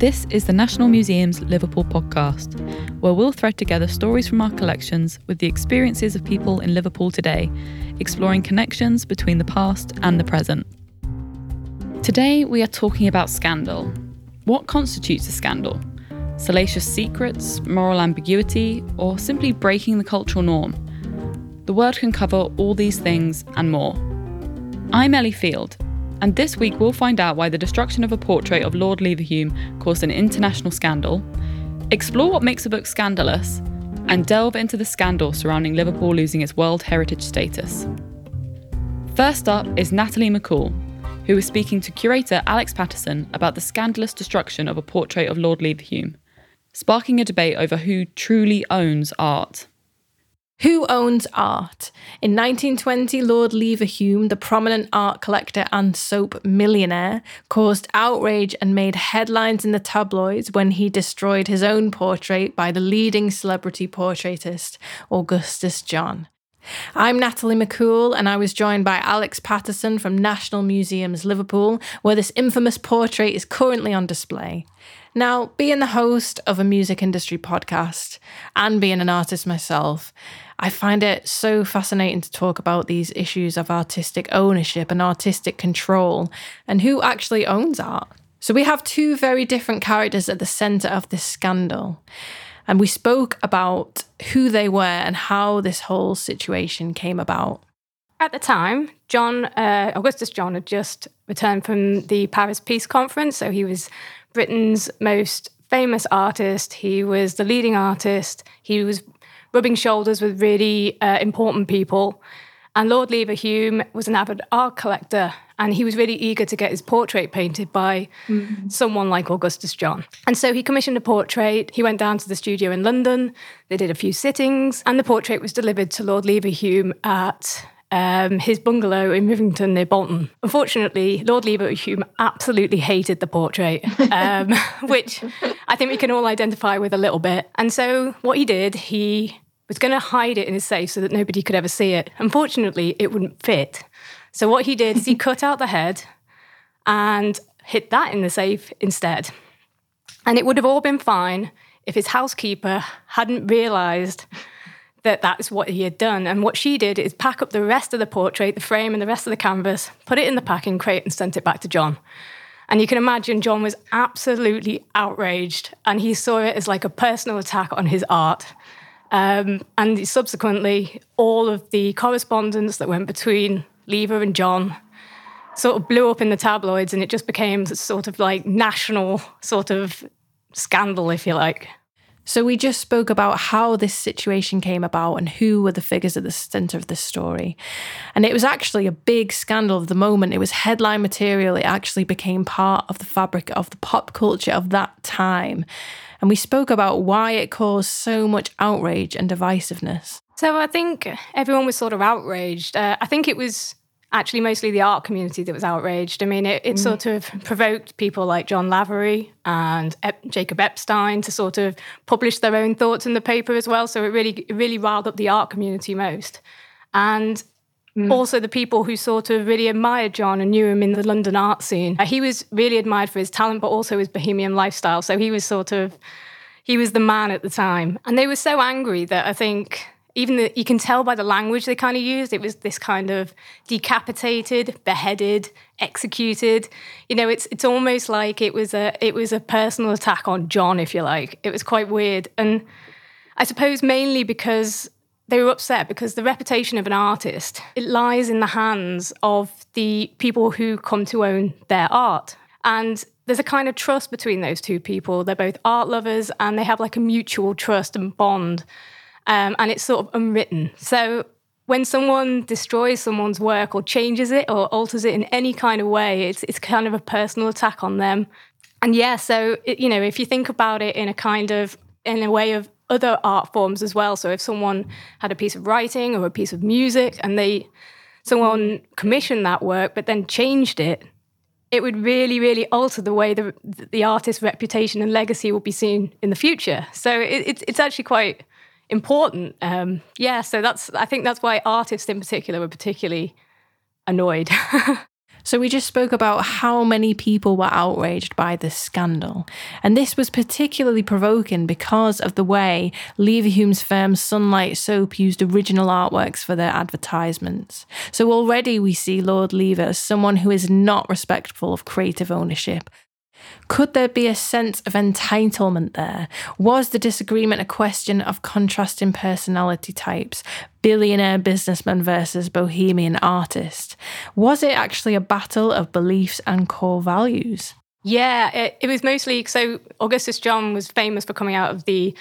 This is the National Museum's Liverpool podcast, where we'll thread together stories from our collections with the experiences of people in Liverpool today, exploring connections between the past and the present. Today, we are talking about scandal. What constitutes a scandal? Salacious secrets, moral ambiguity, or simply breaking the cultural norm? The word can cover all these things and more. I'm Ellie Field, and this week we'll find out why the destruction of a portrait of Lord Leverhulme caused an international scandal, explore what makes a book scandalous, and delve into the scandal surrounding Liverpool losing its World Heritage status. First up is Natalie McCool, who is speaking to curator Alex Patterson about the scandalous destruction of a portrait of Lord Leverhulme, sparking a debate over who truly owns art. Who owns art? In 1920, Lord Leverhulme, the prominent art collector and soap millionaire, caused outrage and made headlines in the tabloids when he destroyed his own portrait by the leading celebrity portraitist, Augustus John. I'm Natalie McCool, and I was joined by Alex Patterson from National Museums Liverpool, where this infamous portrait is currently on display. Now, being the host of a music industry podcast and being an artist myself, I find it so fascinating to talk about these issues of artistic ownership and artistic control and who actually owns art. So, we have two very different characters at the center of this scandal. And we spoke about who they were and how this whole situation came about. At the time, John uh, Augustus John had just returned from the Paris Peace Conference, so he was Britain's most famous artist. He was the leading artist. He was rubbing shoulders with really uh, important people. And Lord Leverhulme was an avid art collector, and he was really eager to get his portrait painted by mm-hmm. someone like Augustus John. And so he commissioned a portrait. He went down to the studio in London. They did a few sittings, and the portrait was delivered to Lord Leverhulme at um, his bungalow in Rivington near Bolton. Unfortunately, Lord Leverhulme absolutely hated the portrait, um, which I think we can all identify with a little bit. And so what he did, he was going to hide it in his safe so that nobody could ever see it. Unfortunately, it wouldn't fit. So what he did is he cut out the head and hid that in the safe instead. And it would have all been fine if his housekeeper hadn't realized that that's what he had done. And what she did is pack up the rest of the portrait, the frame, and the rest of the canvas, put it in the packing crate, and sent it back to John. And you can imagine John was absolutely outraged, and he saw it as like a personal attack on his art. Um, and subsequently, all of the correspondence that went between Lever and John sort of blew up in the tabloids, and it just became sort of like national sort of scandal, if you like. So we just spoke about how this situation came about and who were the figures at the center of this story. And it was actually a big scandal of the moment. It was headline material. It actually became part of the fabric of the pop culture of that time. And we spoke about why it caused so much outrage and divisiveness. So I think everyone was sort of outraged. Uh, I think it was actually mostly the art community that was outraged. I mean, it, it mm. sort of provoked people like John Lavery and Ep- Jacob Epstein to sort of publish their own thoughts in the paper as well. So it really, it really riled up the art community most. And Mm. Also, the people who sort of really admired John and knew him in the London art scene. Uh, he was really admired for his talent, but also his bohemian lifestyle. So he was sort of, he was the man at the time. And they were so angry that I think even the, you can tell by the language they kind of used, it was this kind of decapitated, beheaded, executed. You know, it's it's almost like it was a it was a personal attack on John, if you like. It was quite weird, and I suppose mainly because they were upset because the reputation of an artist it lies in the hands of the people who come to own their art, and there's a kind of trust between those two people. They're both art lovers, and they have like a mutual trust and bond um, and it's sort of unwritten. So when someone destroys someone's work or changes it or alters it in any kind of way, it's it's kind of a personal attack on them. And yeah, so it, you know, if you think about it in a kind of in a way of other art forms as well. So if someone had a piece of writing or a piece of music and they someone commissioned that work but then changed it, it would really, really alter the way the the artist's reputation and legacy will be seen in the future. So it, it's it's actually quite important. Um, yeah, so that's I think that's why artists in particular were particularly annoyed. So, we just spoke about how many people were outraged by this scandal. And this was particularly provoking because of the way Leverhulme's firm Sunlight Soap used original artworks for their advertisements. So, already we see Lord Lever as someone who is not respectful of creative ownership, could there be a sense of entitlement there? Was the disagreement a question of contrasting personality types, billionaire businessman versus bohemian artist? Was it actually a battle of beliefs and core values? Yeah, it, it was mostly so Augustus John was famous for coming out of the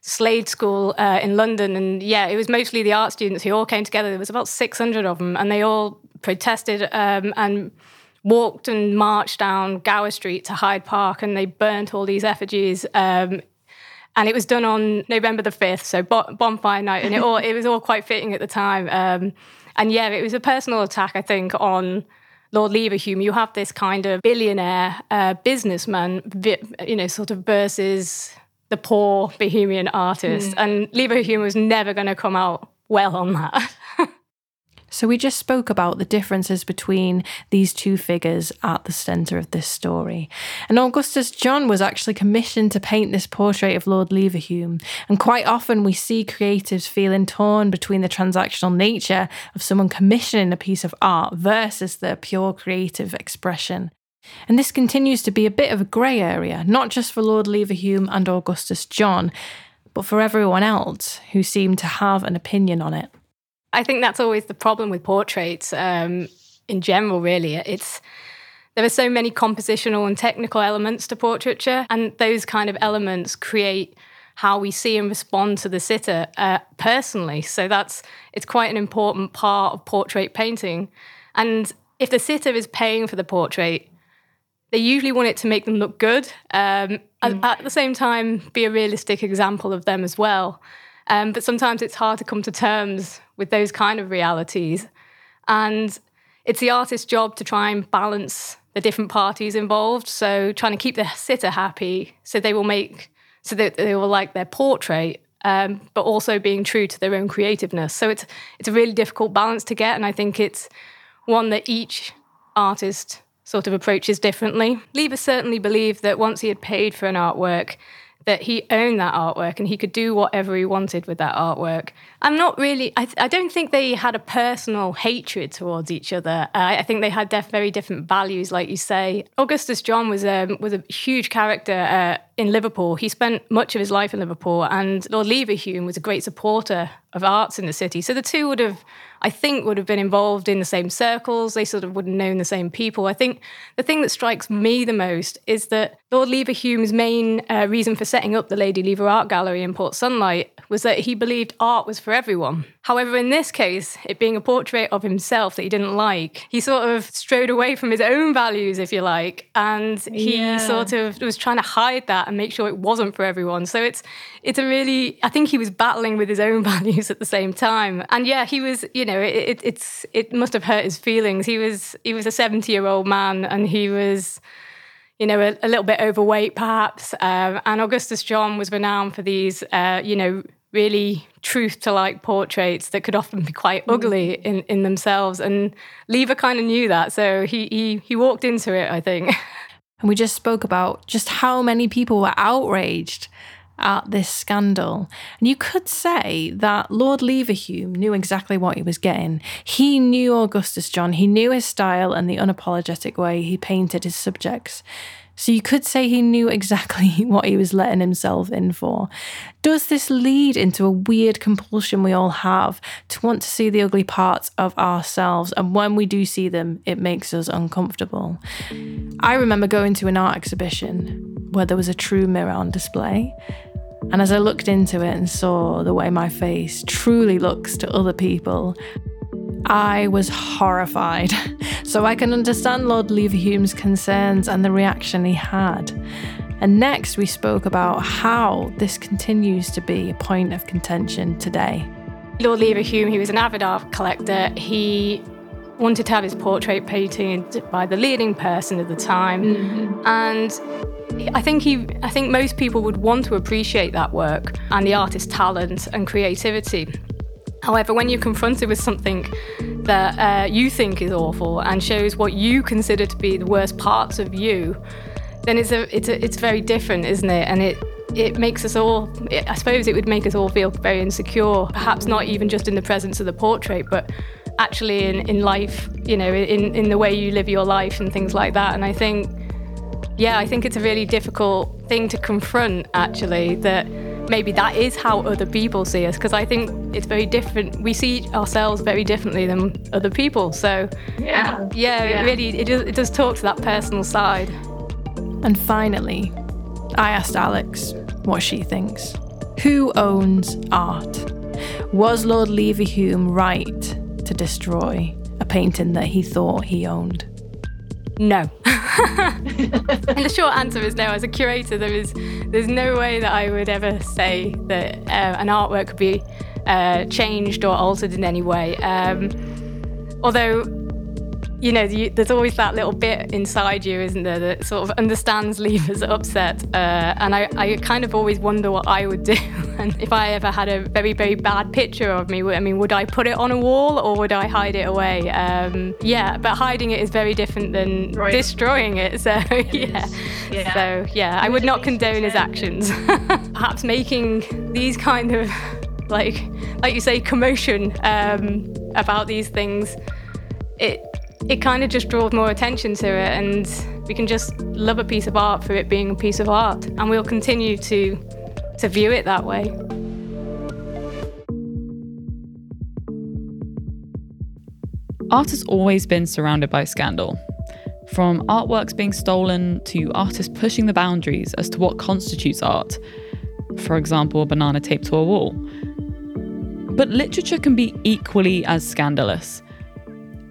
Slade School uh, in London. And yeah, it was mostly the art students who all came together. There was about 600 of them, and they all protested um, and walked and marched down Gower Street to Hyde Park and they burnt all these effigies. Um, and it was done on November the 5th, so bonfire night. And it, all, it was all quite fitting at the time. Um, and yeah, it was a personal attack, I think, on Lord Leverhulme. You have this kind of billionaire uh, businessman, you know, sort of versus the poor bohemian artist. Mm. And Leverhulme was never going to come out well on that. So, we just spoke about the differences between these two figures at the centre of this story. And Augustus John was actually commissioned to paint this portrait of Lord Leverhulme. And quite often we see creatives feeling torn between the transactional nature of someone commissioning a piece of art versus the pure creative expression. And this continues to be a bit of a grey area, not just for Lord Leverhulme and Augustus John, but for everyone else who seem to have an opinion on it. I think that's always the problem with portraits um, in general, really. It's there are so many compositional and technical elements to portraiture, and those kind of elements create how we see and respond to the sitter uh, personally. So that's it's quite an important part of portrait painting. And if the sitter is paying for the portrait, they usually want it to make them look good. Um, mm. at, at the same time, be a realistic example of them as well. Um, but sometimes it's hard to come to terms with those kind of realities. And it's the artist's job to try and balance the different parties involved. So trying to keep the sitter happy so they will make, so that they will like their portrait, um, but also being true to their own creativeness. So it's, it's a really difficult balance to get. And I think it's one that each artist sort of approaches differently. Lever certainly believed that once he had paid for an artwork, that he owned that artwork and he could do whatever he wanted with that artwork. I'm not really, I, I don't think they had a personal hatred towards each other. Uh, I think they had def- very different values, like you say. Augustus John was, um, was a huge character uh, in Liverpool. He spent much of his life in Liverpool, and Lord Leverhulme was a great supporter of arts in the city. So the two would have I think would have been involved in the same circles. They sort of would have known the same people. I think the thing that strikes me the most is that Lord Leverhulme's main uh, reason for setting up the Lady Lever Art Gallery in Port Sunlight was that he believed art was for everyone. However, in this case, it being a portrait of himself that he didn't like, he sort of strode away from his own values, if you like, and he yeah. sort of was trying to hide that and make sure it wasn't for everyone. So it's it's a really, I think he was battling with his own values at the same time. And yeah, he was, you know, it, it it's it must have hurt his feelings. He was he was a seventy year old man, and he was you know, a, a, little bit overweight perhaps. Um, and Augustus John was renowned for these, uh, you know, really truth to like portraits that could often be quite mm. ugly in, in themselves. And Lever kind of knew that. So he, he, he walked into it, I think. And we just spoke about just how many people were outraged at this scandal. And you could say that Lord Leverhulme knew exactly what he was getting. He knew Augustus John, he knew his style and the unapologetic way he painted his subjects. So you could say he knew exactly what he was letting himself in for. Does this lead into a weird compulsion we all have to want to see the ugly parts of ourselves? And when we do see them, it makes us uncomfortable. I remember going to an art exhibition where there was a true mirror on display. And as I looked into it and saw the way my face truly looks to other people, I was horrified. So I can understand Lord Leverhulme's concerns and the reaction he had. And next, we spoke about how this continues to be a point of contention today. Lord Leverhulme, he was an avid art collector. He wanted to have his portrait painted by the leading person at the time. Mm-hmm. And I think he I think most people would want to appreciate that work and the artist's talent and creativity. However, when you're confronted with something that uh, you think is awful and shows what you consider to be the worst parts of you, then it's a it's a, it's very different, isn't it? And it it makes us all. It, I suppose it would make us all feel very insecure. Perhaps not even just in the presence of the portrait, but actually in, in life. You know, in in the way you live your life and things like that. And I think, yeah, I think it's a really difficult thing to confront. Actually, that maybe that is how other people see us because I think it's very different. We see ourselves very differently than other people. So Yeah. yeah, Yeah. it really it does, it does talk to that personal side. And finally, I asked Alex what she thinks. Who owns art? Was Lord Leverhulme right to destroy a painting that he thought he owned? No. and the short answer is no. As a curator, there is there's no way that I would ever say that uh, an artwork could be uh, changed or altered in any way. Um, although, you know, you, there's always that little bit inside you, isn't there, that sort of understands Lever's upset. Uh, and I, I kind of always wonder what I would do. and if I ever had a very, very bad picture of me, I mean, would I put it on a wall or would I hide it away? Um, yeah, but hiding it is very different than Right. destroying it. So, yeah. Yeah. So, yeah, I would not condone his actions. Perhaps making these kind of, like, like you say, commotion um, about these things, it it kind of just draws more attention to it, and we can just love a piece of art for it being a piece of art, and we'll continue to to view it that way. Art has always been surrounded by scandal. From artworks being stolen to artists pushing the boundaries as to what constitutes art. For example, a banana taped to a wall. But literature can be equally as scandalous.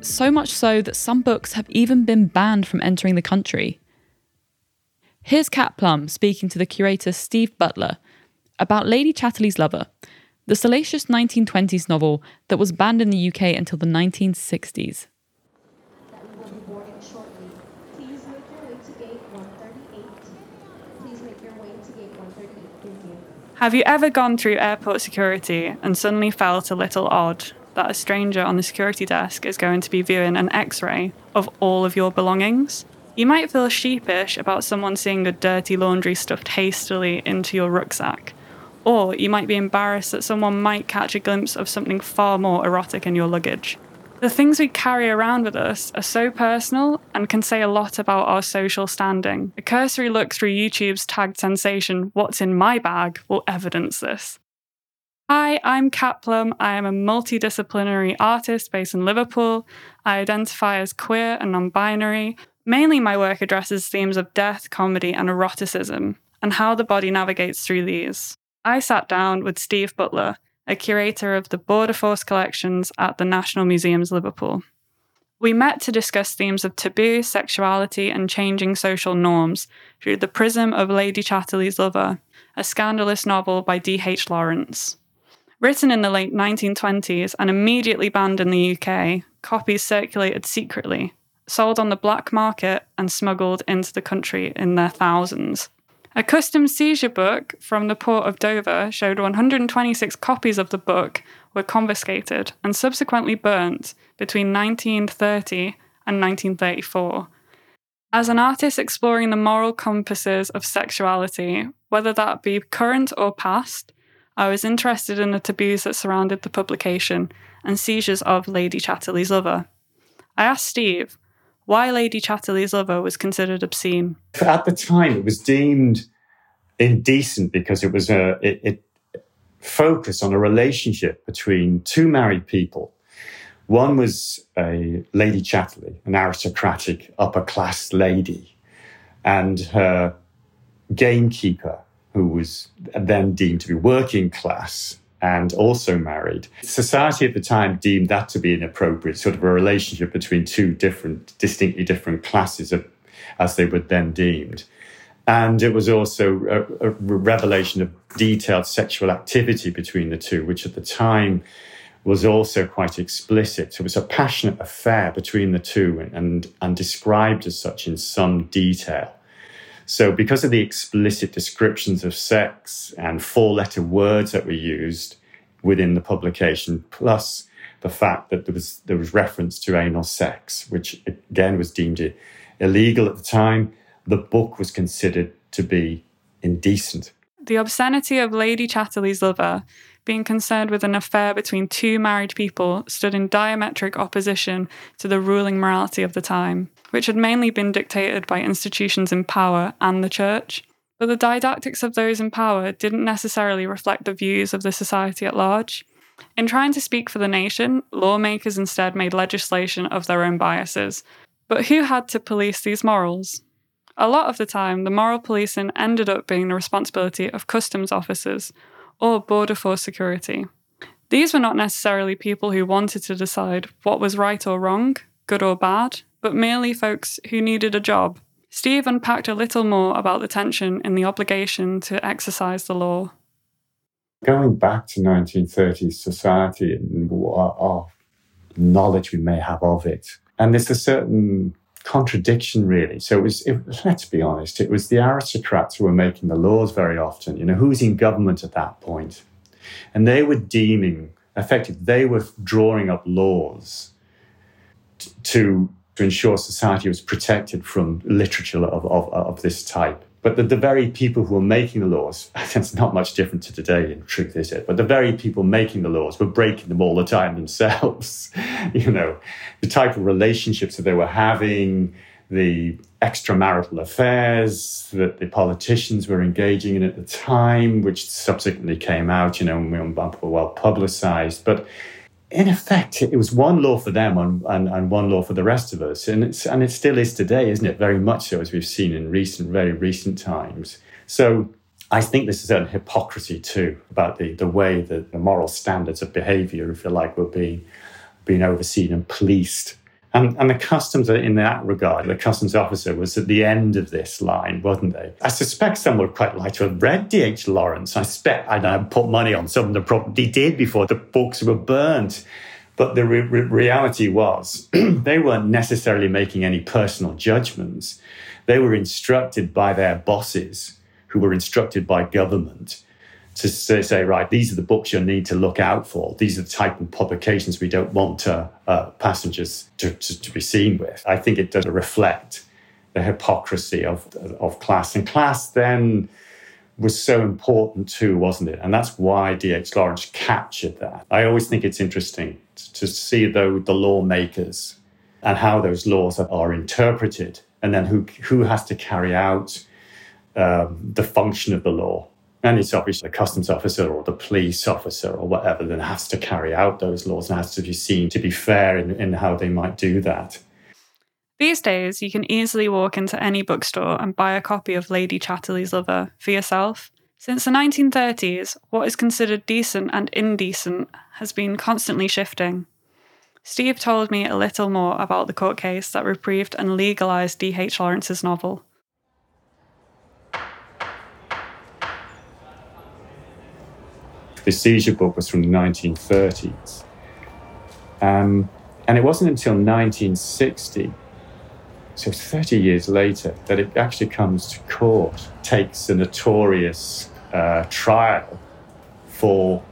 So much so that some books have even been banned from entering the country. Here's Kat Plum speaking to the curator Steve Butler about Lady Chatterley's Lover, the salacious 1920s novel that was banned in the UK until the 1960s. that we will be boarding shortly. Please make your way to gate 138. Please make your way to gate 138. Thank you. Have you ever gone through airport security and suddenly felt a little odd that a stranger on the security desk is going to be viewing an x ray of all of your belongings? You might feel sheepish about someone seeing your dirty laundry stuffed hastily into your rucksack. Or you might be embarrassed that someone might catch a glimpse of something far more erotic in your luggage. The things we carry around with us are so personal and can say a lot about our social standing. A cursory look through YouTube's tagged sensation, What's in My Bag, will evidence this. Hi, I'm Kat Plum. I am a multidisciplinary artist based in Liverpool. I identify as queer and non binary. Mainly, my work addresses themes of death, comedy, and eroticism, and how the body navigates through these. I sat down with Steve Butler, a curator of the Border Force collections at the National Museums Liverpool. We met to discuss themes of taboo, sexuality, and changing social norms through the prism of Lady Chatterley's Lover, a scandalous novel by D.H. Lawrence. Written in the late 1920s and immediately banned in the UK, copies circulated secretly, sold on the black market, and smuggled into the country in their thousands. A customs seizure book from the port of Dover showed 126 copies of the book were confiscated and subsequently burnt between 1930 and 1934. As an artist exploring the moral compasses of sexuality, whether that be current or past, I was interested in the taboos that surrounded the publication and seizures of Lady Chatterley's Lover. I asked Steve why Lady Chatterley's Lover was considered obscene. At the time, it was deemed indecent because it was a it, it focused on a relationship between two married people. One was a Lady Chatterley, an aristocratic upper class lady, and her gamekeeper, who was then deemed to be working class and also married. Society at the time deemed that to be inappropriate, sort of a relationship between two different, distinctly different classes of, as they were then deemed. And it was also a, a revelation of detailed sexual activity between the two, which at the time was also quite explicit. It was a passionate affair between the two and, and, and described as such in some detail. So, because of the explicit descriptions of sex and four letter words that were used within the publication, plus the fact that there was there was reference to anal sex, which again was deemed illegal at the time. The book was considered to be indecent. The obscenity of Lady Chatterley's lover being concerned with an affair between two married people stood in diametric opposition to the ruling morality of the time, which had mainly been dictated by institutions in power and the church. But the didactics of those in power didn't necessarily reflect the views of the society at large. In trying to speak for the nation, lawmakers instead made legislation of their own biases. But who had to police these morals? A lot of the time, the moral policing ended up being the responsibility of customs officers or border force security. These were not necessarily people who wanted to decide what was right or wrong, good or bad, but merely folks who needed a job. Steve unpacked a little more about the tension in the obligation to exercise the law. Going back to 1930s society and what our knowledge we may have of it, and there's a certain contradiction, really. So it was, it, let's be honest, it was the aristocrats who were making the laws very often. You know, who was in government at that point? And they were deeming, effectively, they were drawing up laws t- to, to ensure society was protected from literature of, of, of this type. But the, the very people who were making the laws, it's not much different to today in truth, is it? But the very people making the laws were breaking them all the time themselves. you know, the type of relationships that they were having, the extramarital affairs that the politicians were engaging in at the time, which subsequently came out, you know, and were well publicized. But in effect, it was one law for them and, and, and, one law for the rest of us. And, it's, and it still is today, isn't it? Very much so, as we've seen in recent, very recent times. So I think there's a certain hypocrisy too about the, the way that the moral standards of behavior, if you like, were being, being overseen and policed and, and the customs in that regard, the customs officer was at the end of this line, wasn't they? I suspect some would quite like to have read D.H. Lawrence. I expect I know, put money on some of them probably did before the books were burnt. But the re- re- reality was they weren't necessarily making any personal judgments. They were instructed by their bosses, who were instructed by government to say, say, right, these are the books you need to look out for. These are the type of publications we don't want uh, uh, passengers to, to, to, be seen with. I think it does reflect the hypocrisy of, of class. And class then was so important too, wasn't it? And that's why D.H. Lawrence captured that. I always think it's interesting to see though the lawmakers and how those laws are interpreted, and then who, who has to carry out um, the function of the law it's obviously the customs officer or the police officer or whatever that has to carry out those laws and has to be seen to be fair in, in how they might do that. These days, you can easily walk into any bookstore and buy a copy of Lady Chatterley's Lover for yourself. Since the 1930s, what is considered decent and indecent has been constantly shifting. Steve told me a little more about the court case that reprieved and legalised D.H. Lawrence's novel. The seizure book was from the 1930s. Um, and it wasn't until 1960, so 30 years later, that it actually comes to court, takes a notorious uh, trial for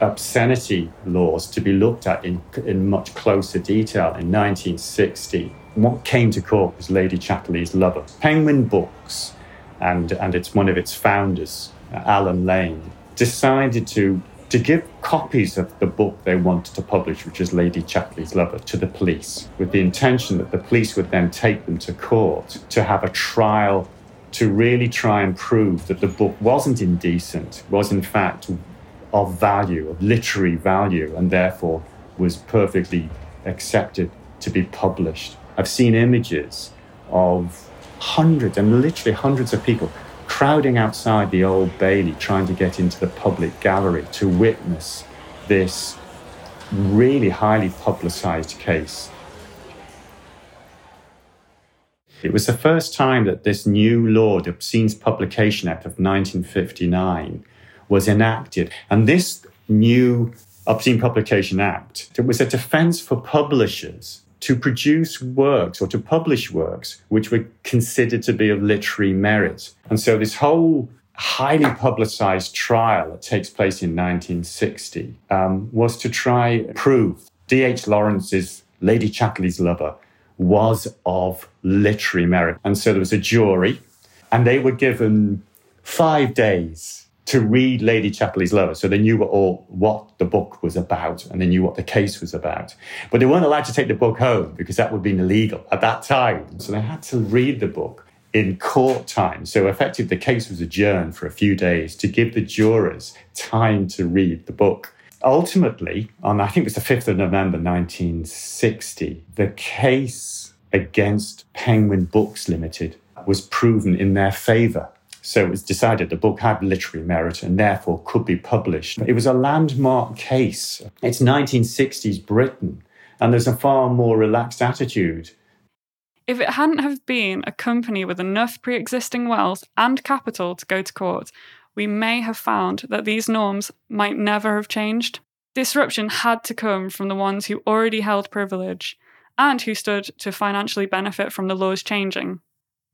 obscenity laws to be looked at in, in much closer detail in 1960. What came to court was Lady Chatterley's Lover. Penguin Books, and, and it's one of its founders, Allen Lane, decided to to give copies of the book they wanted to publish, which is Lady Chatterley's Lover, to the police, with the intention that the police would then take them to court to have a trial to really try and prove that the book wasn't indecent, was in fact of value, of literary value, and therefore was perfectly accepted to be published. I've seen images of hundreds and literally hundreds of people crowding outside the Old Bailey trying to get into the public gallery to witness this really highly publicized case. It was the first time that this new law, the Obscene Publication Act of 1959, was enacted. And this new Obscene Publication Act, it was a defense for publishers to produce works or to publish works which were considered to be of literary merit. And so this whole highly publicized trial that takes place in 1960 um, was to try prove D.H. Lawrence's Lady Chatterley's lover was of literary merit. And so there was a jury, and they were given five days to read Lady Chatterley's Lover. So they knew all, what the book was about and they knew what the case was about. But they weren't allowed to take the book home because that would have been illegal at that time. So they had to read the book in court time. So effectively, the case was adjourned for a few days to give the jurors time to read the book. Ultimately, on I think it was the 5th of November 1960, the case against Penguin Books Limited was proven in their favour. So it was decided the book had literary merit and therefore could be published. It was a landmark case. It's 1960s Britain, and there's a far more relaxed attitude. If it hadn't have been a company with enough pre existing wealth and capital to go to court, we may have found that these norms might never have changed. Disruption had to come from the ones who already held privilege and who stood to financially benefit from the laws changing.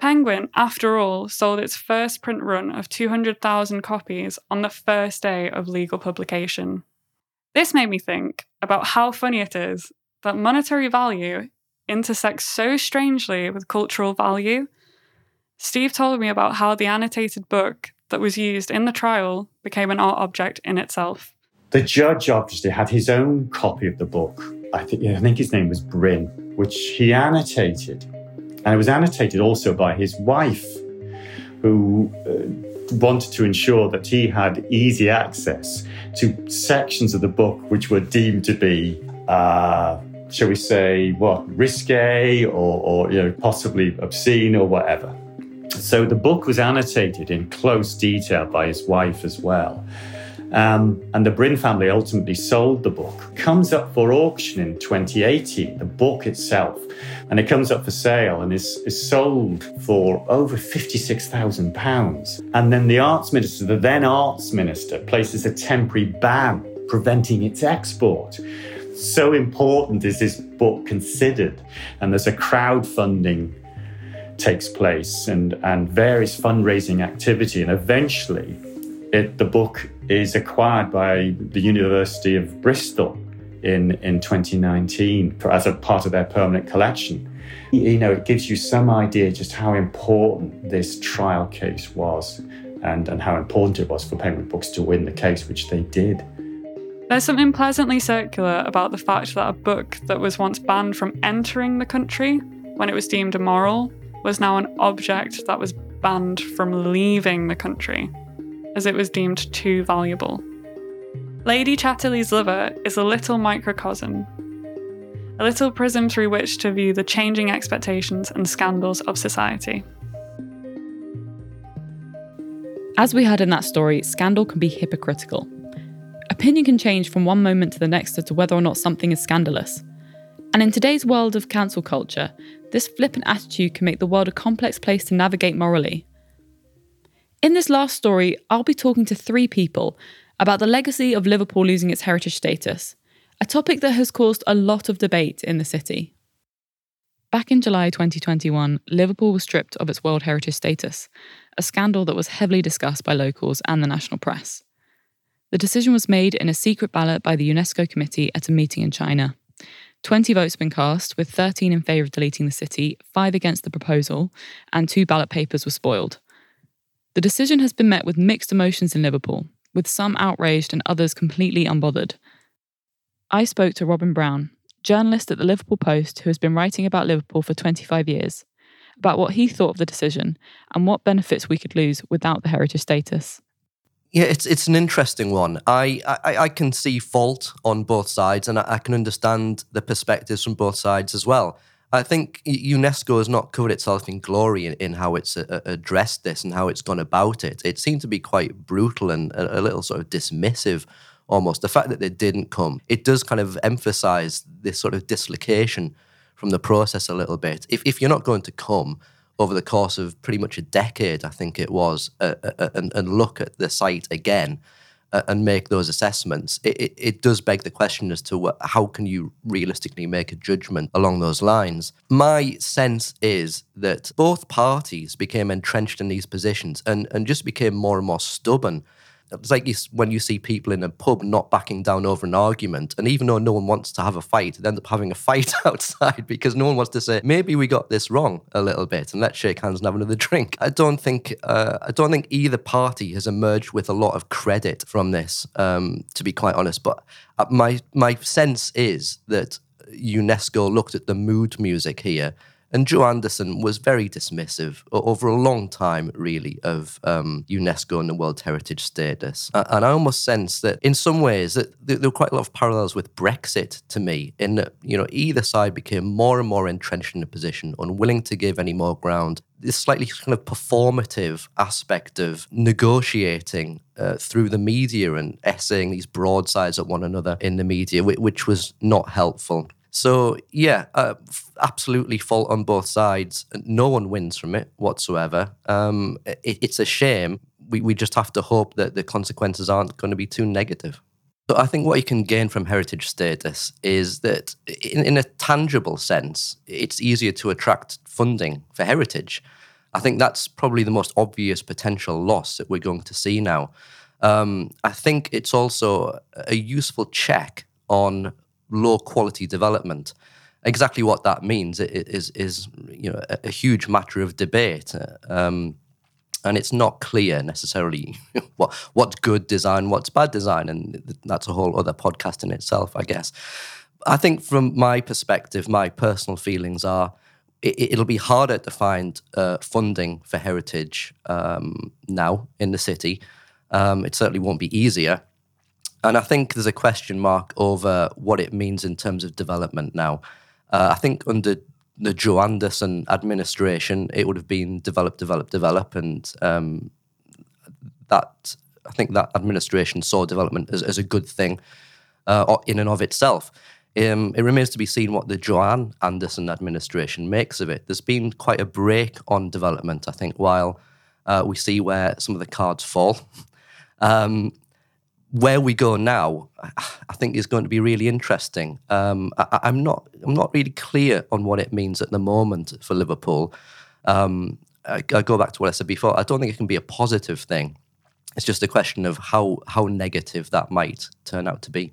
Penguin, after all, sold its first print run of 200,000 copies on the first day of legal publication. This made me think about how funny it is that monetary value intersects so strangely with cultural value. Steve told me about how the annotated book that was used in the trial became an art object in itself. The judge obviously had his own copy of the book. I think, I think his name was Bryn, which he annotated and it was annotated also by his wife, who uh, wanted to ensure that he had easy access to sections of the book which were deemed to be, uh, shall we say, what, risque or, or you know, possibly obscene or whatever. So the book was annotated in close detail by his wife as well. Um, and the Brin family ultimately sold the book. Comes up for auction in 2018, the book itself, and it comes up for sale and is, is sold for over £56,000. And then the arts minister, the then arts minister, places a temporary ban preventing its export. So important is this book considered, and there's a crowdfunding takes place and, and various fundraising activity, and eventually it, the book is acquired by the University of Bristol in, in 2019 for, as a part of their permanent collection. You know, it gives you some idea just how important this trial case was and, and how important it was for Penguin Books to win the case, which they did. There's something pleasantly circular about the fact that a book that was once banned from entering the country when it was deemed immoral was now an object that was banned from leaving the country as it was deemed too valuable. Lady Chatterley's Lover is a little microcosm, a little prism through which to view the changing expectations and scandals of society. As we heard in that story, scandal can be hypocritical. Opinion can change from one moment to the next as to whether or not something is scandalous. And in today's world of cancel culture, this flippant attitude can make the world a complex place to navigate morally. In this last story, I'll be talking to three people about the legacy of Liverpool losing its heritage status, a topic that has caused a lot of debate in the city. Back in July 2021, Liverpool was stripped of its World Heritage status, a scandal that was heavily discussed by locals and the national press. The decision was made in a secret ballot by the UNESCO committee at a meeting in China. 20 votes have been cast, with 13 in favour of deleting the city, 5 against the proposal, and two ballot papers were spoiled. The decision has been met with mixed emotions in Liverpool, with some outraged and others completely unbothered. I spoke to Robin Brown, journalist at the Liverpool Post who has been writing about Liverpool for 25 years, about what he thought of the decision and what benefits we could lose without the heritage status. Yeah, it's it's an interesting one. I, I, I can see fault on both sides, and I, I can understand the perspectives from both sides as well. I think UNESCO has not covered itself in glory in, in how it's uh, uh, addressed this and how it's gone about it. It seemed to be quite brutal and a, a, little sort of dismissive almost. The fact that they didn't come, it does kind of emphasize this sort of dislocation from the process a little bit. If, if you're not going to come over the course of pretty much a decade, I think it was, uh, uh, uh and, and look at the site again, and make those assessments, it, it, it, does beg the question as to what, how can you realistically make a judgment along those lines. My sense is that both parties became entrenched in these positions and, and just became more and more stubborn it's like you, when you see people in a pub not backing down over an argument, and even though no one wants to have a fight, they end up having a fight outside because no one wants to say maybe we got this wrong a little bit, and let's shake hands and have another drink. I don't think uh, I don't think either party has emerged with a lot of credit from this, um, to be quite honest. But uh, my my sense is that UNESCO looked at the mood music here and Joe Anderson was very dismissive over a long time, really, of um, UNESCO and the World Heritage status. And I almost sense that in some ways that there were quite a lot of parallels with Brexit to me, in that you know either side became more and more entrenched in a position, unwilling to give any more ground. This slightly kind of performative aspect of negotiating uh, through the media and essaying these broadsides at one another in the media, which was not helpful. So yeah, uh, absolutely fault on both sides. No one wins from it whatsoever. Um, it, it's a shame. We we just have to hope that the consequences aren't going to be too negative. So I think what you can gain from heritage status is that, in, in a tangible sense, it's easier to attract funding for heritage. I think that's probably the most obvious potential loss that we're going to see now. Um, I think it's also a useful check on low quality development. Exactly what that means is is you know a, huge matter of debate, um, and it's not clear necessarily what what's good design, what's bad design, and that's a whole other podcast in itself, I guess. I think from my perspective, my personal feelings are it, will be harder to find uh, funding for heritage um, now in the city. Um, it certainly won't be easier. And I think there's a question mark over what it means in terms of development now. Uh, I think under the Joe Anderson administration, it would have been develop, develop, develop, and um, that I think that administration saw development as, as a good thing uh, in and of itself. Um, it remains to be seen what the Joanne Anderson administration makes of it. There's been quite a brake on development, I think, while uh, we see where some of the cards fall. Um, where we go now, I think is going to be really interesting. Um, I, am not, I'm not really clear on what it means at the moment for Liverpool. Um, I, I, go back to what I said before. I don't think it can be a positive thing. It's just a question of how how negative that might turn out to be.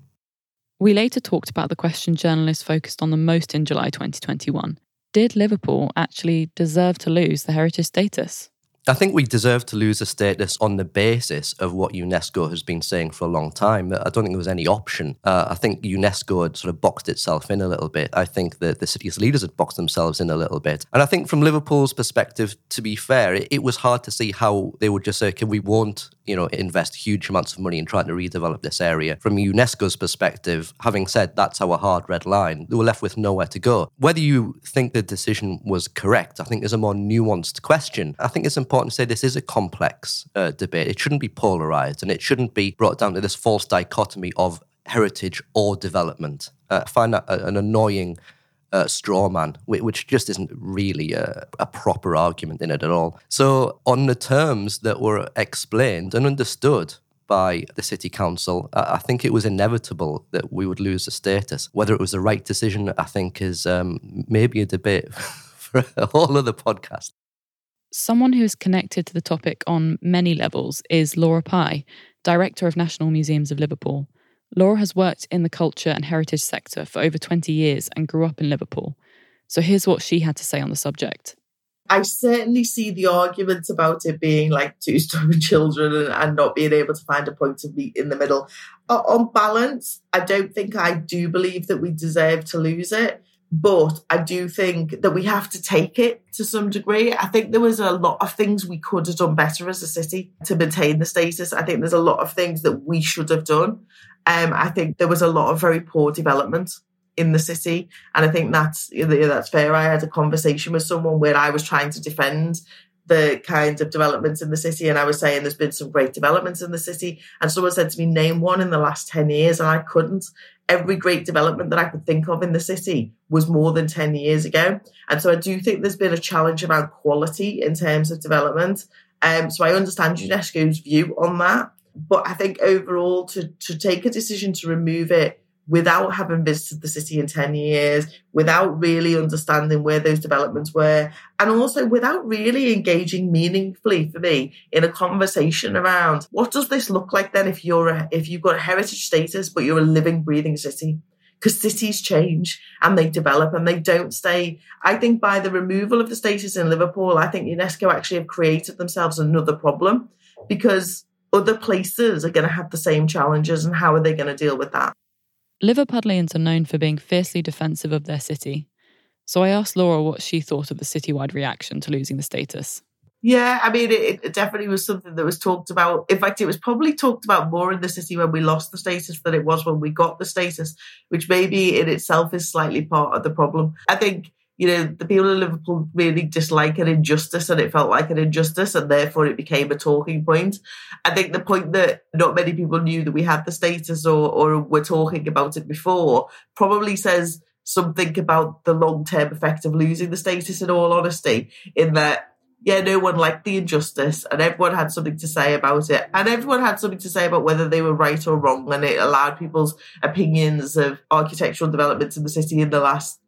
We later talked about the question journalists focused on the most in July 2021. Did Liverpool actually deserve to lose the heritage status? I think we deserve to lose a status on the basis of what UNESCO has been saying for a long time. I don't think there was any option. Uh, I think UNESCO had sort of boxed itself in a little bit. I think that the city's leaders had boxed themselves in a little bit. And I think from Liverpool's perspective, to be fair, it, it was hard to see how they would just say, okay, we won't you know, invest huge amounts of money in trying to redevelop this area. From UNESCO's perspective, having said that's our hard red line, they were left with nowhere to go. Whether you think the decision was correct, I think is a more nuanced question. I think it's important to say this is a complex uh, debate. It shouldn't be polarized and it shouldn't be brought down to this false dichotomy of heritage or development. Uh, I find that an annoying uh, straw man, which just isn't really a, a, proper argument in it at all. So, on the terms that were explained and understood by the city council, I think it was inevitable that we would lose the status. Whether it was the right decision, I think, is um, maybe a debate for a whole other podcast. Someone who is connected to the topic on many levels is Laura Pye, Director of National Museums of Liverpool. Laura has worked in the culture and heritage sector for over 20 years and grew up in Liverpool. So here's what she had to say on the subject. I certainly see the argument about it being like two stubborn children and, not being able to find a point of meet in the middle. On balance, I don't think I do believe that we deserve to lose it. But I do think that we have to take it to some degree. I think there was a lot of things we could have done better as a city to maintain the status. I think there's a lot of things that we should have done. Um, I think there was a lot of very poor development in the city, and I think that's that's fair. I had a conversation with someone where I was trying to defend the kinds of developments in the city, and I was saying there's been some great developments in the city, and someone said to me, "Name one in the last ten years," and I couldn't. Every great development that I could think of in the city was more than 10 years ago. And so I do think there's been a challenge around quality in terms of development. Um, so I understand UNESCO's view on that. But I think overall, to, to take a decision to remove it without having visited the city in 10 years, without really understanding where those developments were, and also without really engaging meaningfully for me in a conversation around what does this look like then if you're a, if you've got heritage status, but you're a living, breathing city? Because cities change and they develop and they don't stay. I think by the removal of the status in Liverpool, I think UNESCO actually have created themselves another problem because other places are going to have the same challenges and how are they going to deal with that? Liverpudlians are known for being fiercely defensive of their city. So I asked Laura what she thought of the citywide reaction to losing the status. Yeah, I mean, it, it, definitely was something that was talked about. In fact, it was probably talked about more in the city when we lost the status than it was when we got the status, which maybe in itself is slightly part of the problem. I think you know, the people in Liverpool really dislike an injustice and it felt like an injustice and therefore it became a talking point. I think the point that not many people knew that we had the status or, or were talking about it before probably says something about the long term effect of losing the status in all honesty, in that yeah, no one liked the injustice and everyone had something to say about it. And everyone had something to say about whether they were right or wrong. And it allowed people's opinions of architectural developments in the city in the last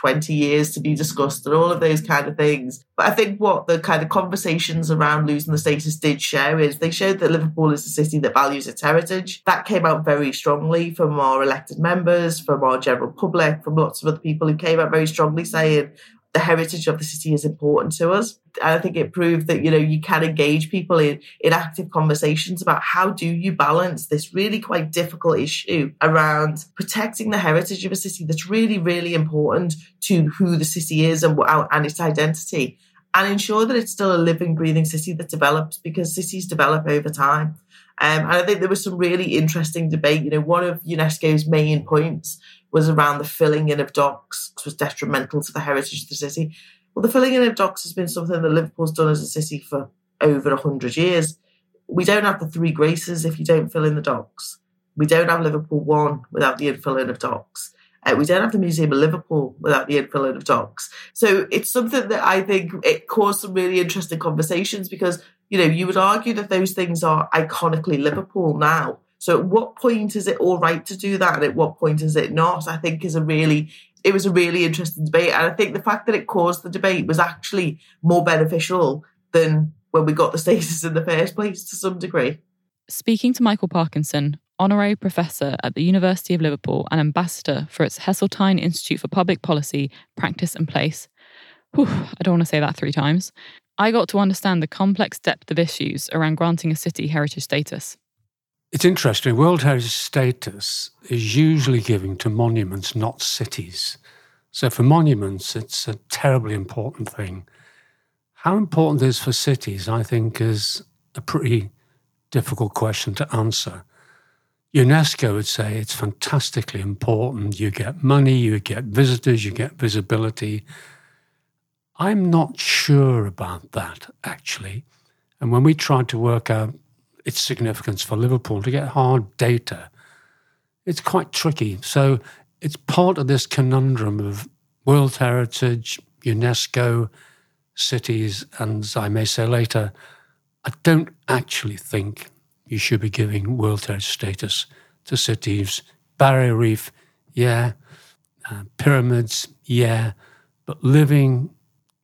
20 years to be discussed and all of those kind of things. But I think what the kind of conversations around losing the status did show is they showed that Liverpool is a city that values its heritage. That came out very strongly from our elected members, from our general public, from lots of other people who came out very strongly saying, the heritage of the city is important to us. And I think it proved that, you know, you can engage people in, in active conversations about how do you balance this really quite difficult issue around protecting the heritage of a city that's really, really important to who the city is and, and its identity and ensure that it's still a living, breathing city that develops because cities develop over time. Um, and I think there was some really interesting debate. You know, one of UNESCO's main points was around the filling in of docks, was detrimental to the heritage of the city. Well, the filling in of docks has been something that Liverpool's done as a city for over 100 years. We don't have the three graces if you don't fill in the docks. We don't have Liverpool One without the infilling of docks. Uh, we don't have the Museum of Liverpool without the infilling of docks. So it's something that I think it caused some really interesting conversations because, you know, you would argue that those things are iconically Liverpool now. So at what point is it all right to do that? And at what point is it not? I think is a really, it was a really interesting debate. And I think the fact that it caused the debate was actually more beneficial than when we got the status in the first place to some degree. Speaking to Michael Parkinson, honorary professor at the University of Liverpool and ambassador for its Heseltine Institute for Public Policy, Practice and Place. Whew, I don't want to say that three times. I got to understand the complex depth of issues around granting a city heritage status. It's interesting. World Heritage status is usually given to monuments, not cities. So for monuments, it's a terribly important thing. How important it is for cities, I think, is a pretty difficult question to answer. UNESCO would say it's fantastically important. You get money, you get visitors, you get visibility. I'm not sure about that, actually. And when we tried to work out its significance for Liverpool to get hard data, it's quite tricky. So it's part of this conundrum of World Heritage, UNESCO, cities, and as I may say later, I don't actually think you should be giving World Heritage status to cities. Barrier Reef, yeah. Uh, pyramids, yeah. But living,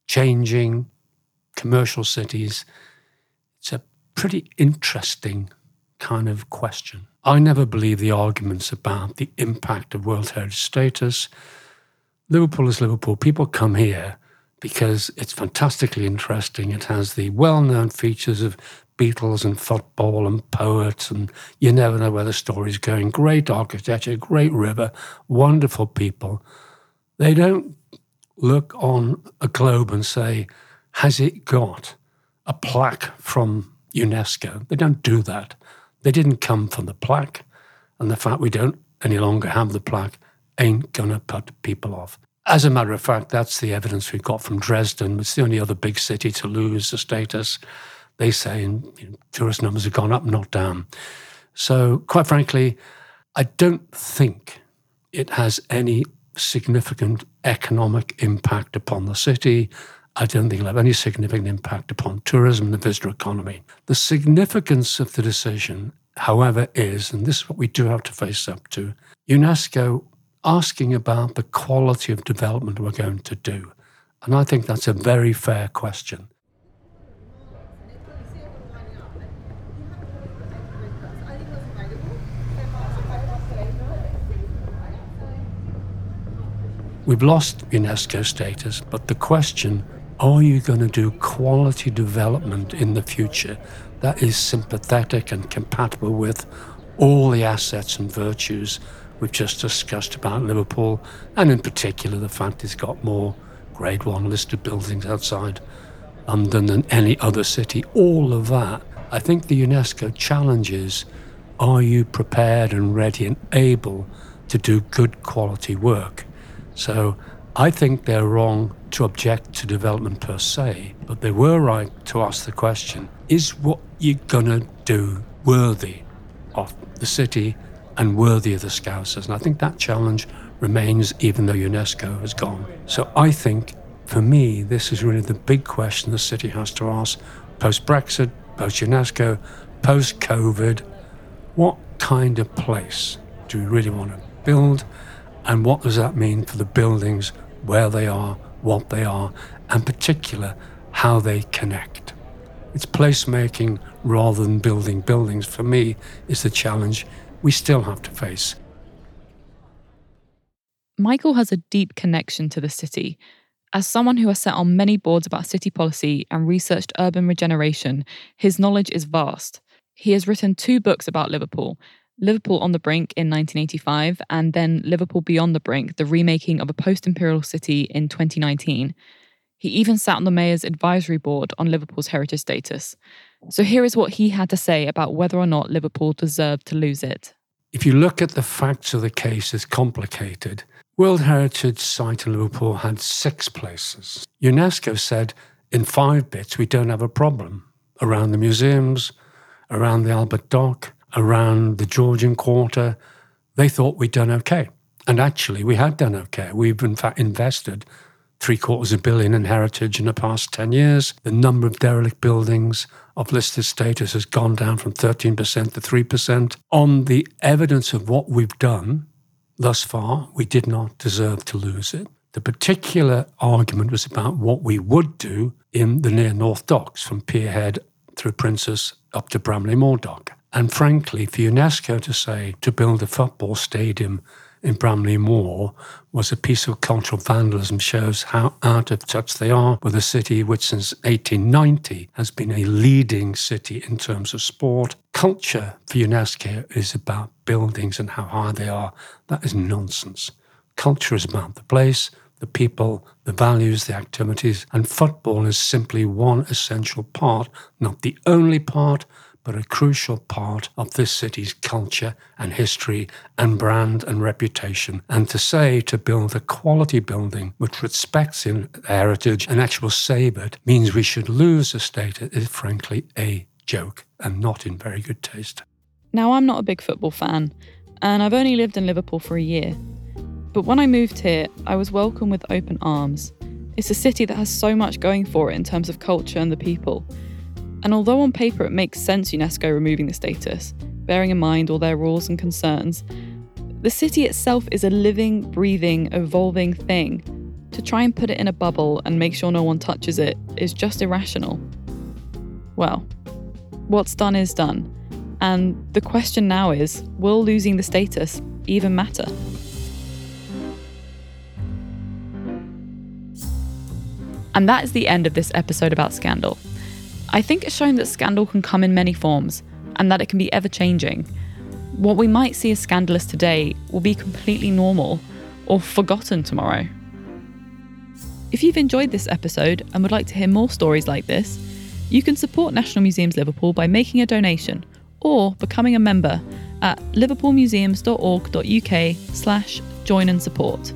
changing, commercial cities, it's a pretty interesting kind of question. I never believe the arguments about the impact of World Heritage status. Liverpool is Liverpool. People come here because it's fantastically interesting. It has the well known features of Beatles and football and poets, and you never know where the story's going. Great architecture, great river, wonderful people. They don't look on a globe and say, Has it got a plaque from UNESCO. They don't do that. They didn't come from the plaque, and the fact we don't any longer have the plaque ain't going to put people off. As a matter of fact, that's the evidence we've got from Dresden. It's the only other big city to lose the status. They say you know, tourist numbers have gone up, not down. So, quite frankly, I don't think it has any significant economic impact upon the city. I don't think it'll have any significant impact upon tourism and the visitor economy. The significance of the decision however, is, and this is what we do have to face up to UNESCO asking about the quality of development we're going to do. And I think that's a very fair question. We've lost UNESCO status, but the question are you going to do quality development in the future that is sympathetic and compatible with all the assets and virtues we've just discussed about Liverpool, and in particular the fact it's got more Grade 1 listed buildings outside London than any other city? All of that. I think the UNESCO challenges are you prepared and ready and able to do good quality work? So I think they're wrong to object to development per se, but they were right to ask the question is what you're going to do worthy of the city and worthy of the Scousers? And I think that challenge remains even though UNESCO has gone. So I think for me, this is really the big question the city has to ask post Brexit, post UNESCO, post COVID. What kind of place do we really want to build? And what does that mean for the buildings, where they are, what they are, and particular, how they connect? It's placemaking rather than building buildings, for me, is the challenge we still have to face. Michael has a deep connection to the city. As someone who has sat on many boards about city policy and researched urban regeneration, his knowledge is vast. He has written two books about Liverpool Liverpool on the Brink in 1985, and then Liverpool Beyond the Brink, the remaking of a post imperial city in 2019. He even sat on the mayor's advisory board on Liverpool's heritage status. So here is what he had to say about whether or not Liverpool deserved to lose it. If you look at the facts of the case, it's complicated. World Heritage Site in Liverpool had six places. UNESCO said in five bits we don't have a problem around the museums, around the Albert Dock, around the Georgian Quarter, they thought we'd done okay. And actually, we had done okay. We've, in fact, invested three quarters of a billion in heritage in the past 10 years. The number of derelict buildings of listed status has gone down from 13% to 3%. On the evidence of what we've done thus far, we did not deserve to lose it. The particular argument was about what we would do in the near North Docks from Pierhead through Princes up to Bramley Moor Dock. And frankly, for UNESCO to say to build a football stadium in Bramley Moor was a piece of cultural vandalism, shows how out of touch they are with a city which since 1890 has been a leading city in terms of sport. Culture for UNESCO is about buildings and how high they are. That is nonsense. Culture is about the place, the people, the values, the activities, and football is simply one essential part, not the only part, but a crucial part of this city's culture and history and brand and reputation. And to say to build a quality building which respects in heritage and actually it means we should lose a status is frankly a joke and not in very good taste. Now, I'm not a big football fan, and I've only lived in Liverpool for a year. But when I moved here, I was welcomed with open arms. It's a city that has so much going for it in terms of culture and the people. And although on paper it makes sense UNESCO removing the status, bearing in mind all their rules and concerns, the city itself is a living, breathing, evolving thing. To try and put it in a bubble and make sure no one touches it is just irrational. Well, what's done is done. And the question now is will losing the status even matter? And that is the end of this episode about scandal. I think it's shown that scandal can come in many forms and that it can be ever changing. What we might see as scandalous today will be completely normal or forgotten tomorrow. If you've enjoyed this episode and would like to hear more stories like this, you can support National Museums Liverpool by making a donation or becoming a member at liverpoolmuseums.org.uk slash join and support.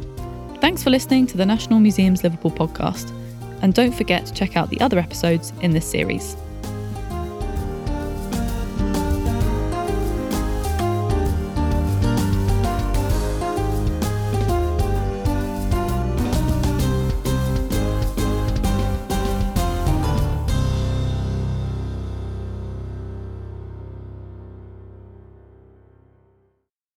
Thanks for listening to the National Museums Liverpool podcast and don't forget to check out the other episodes in this series.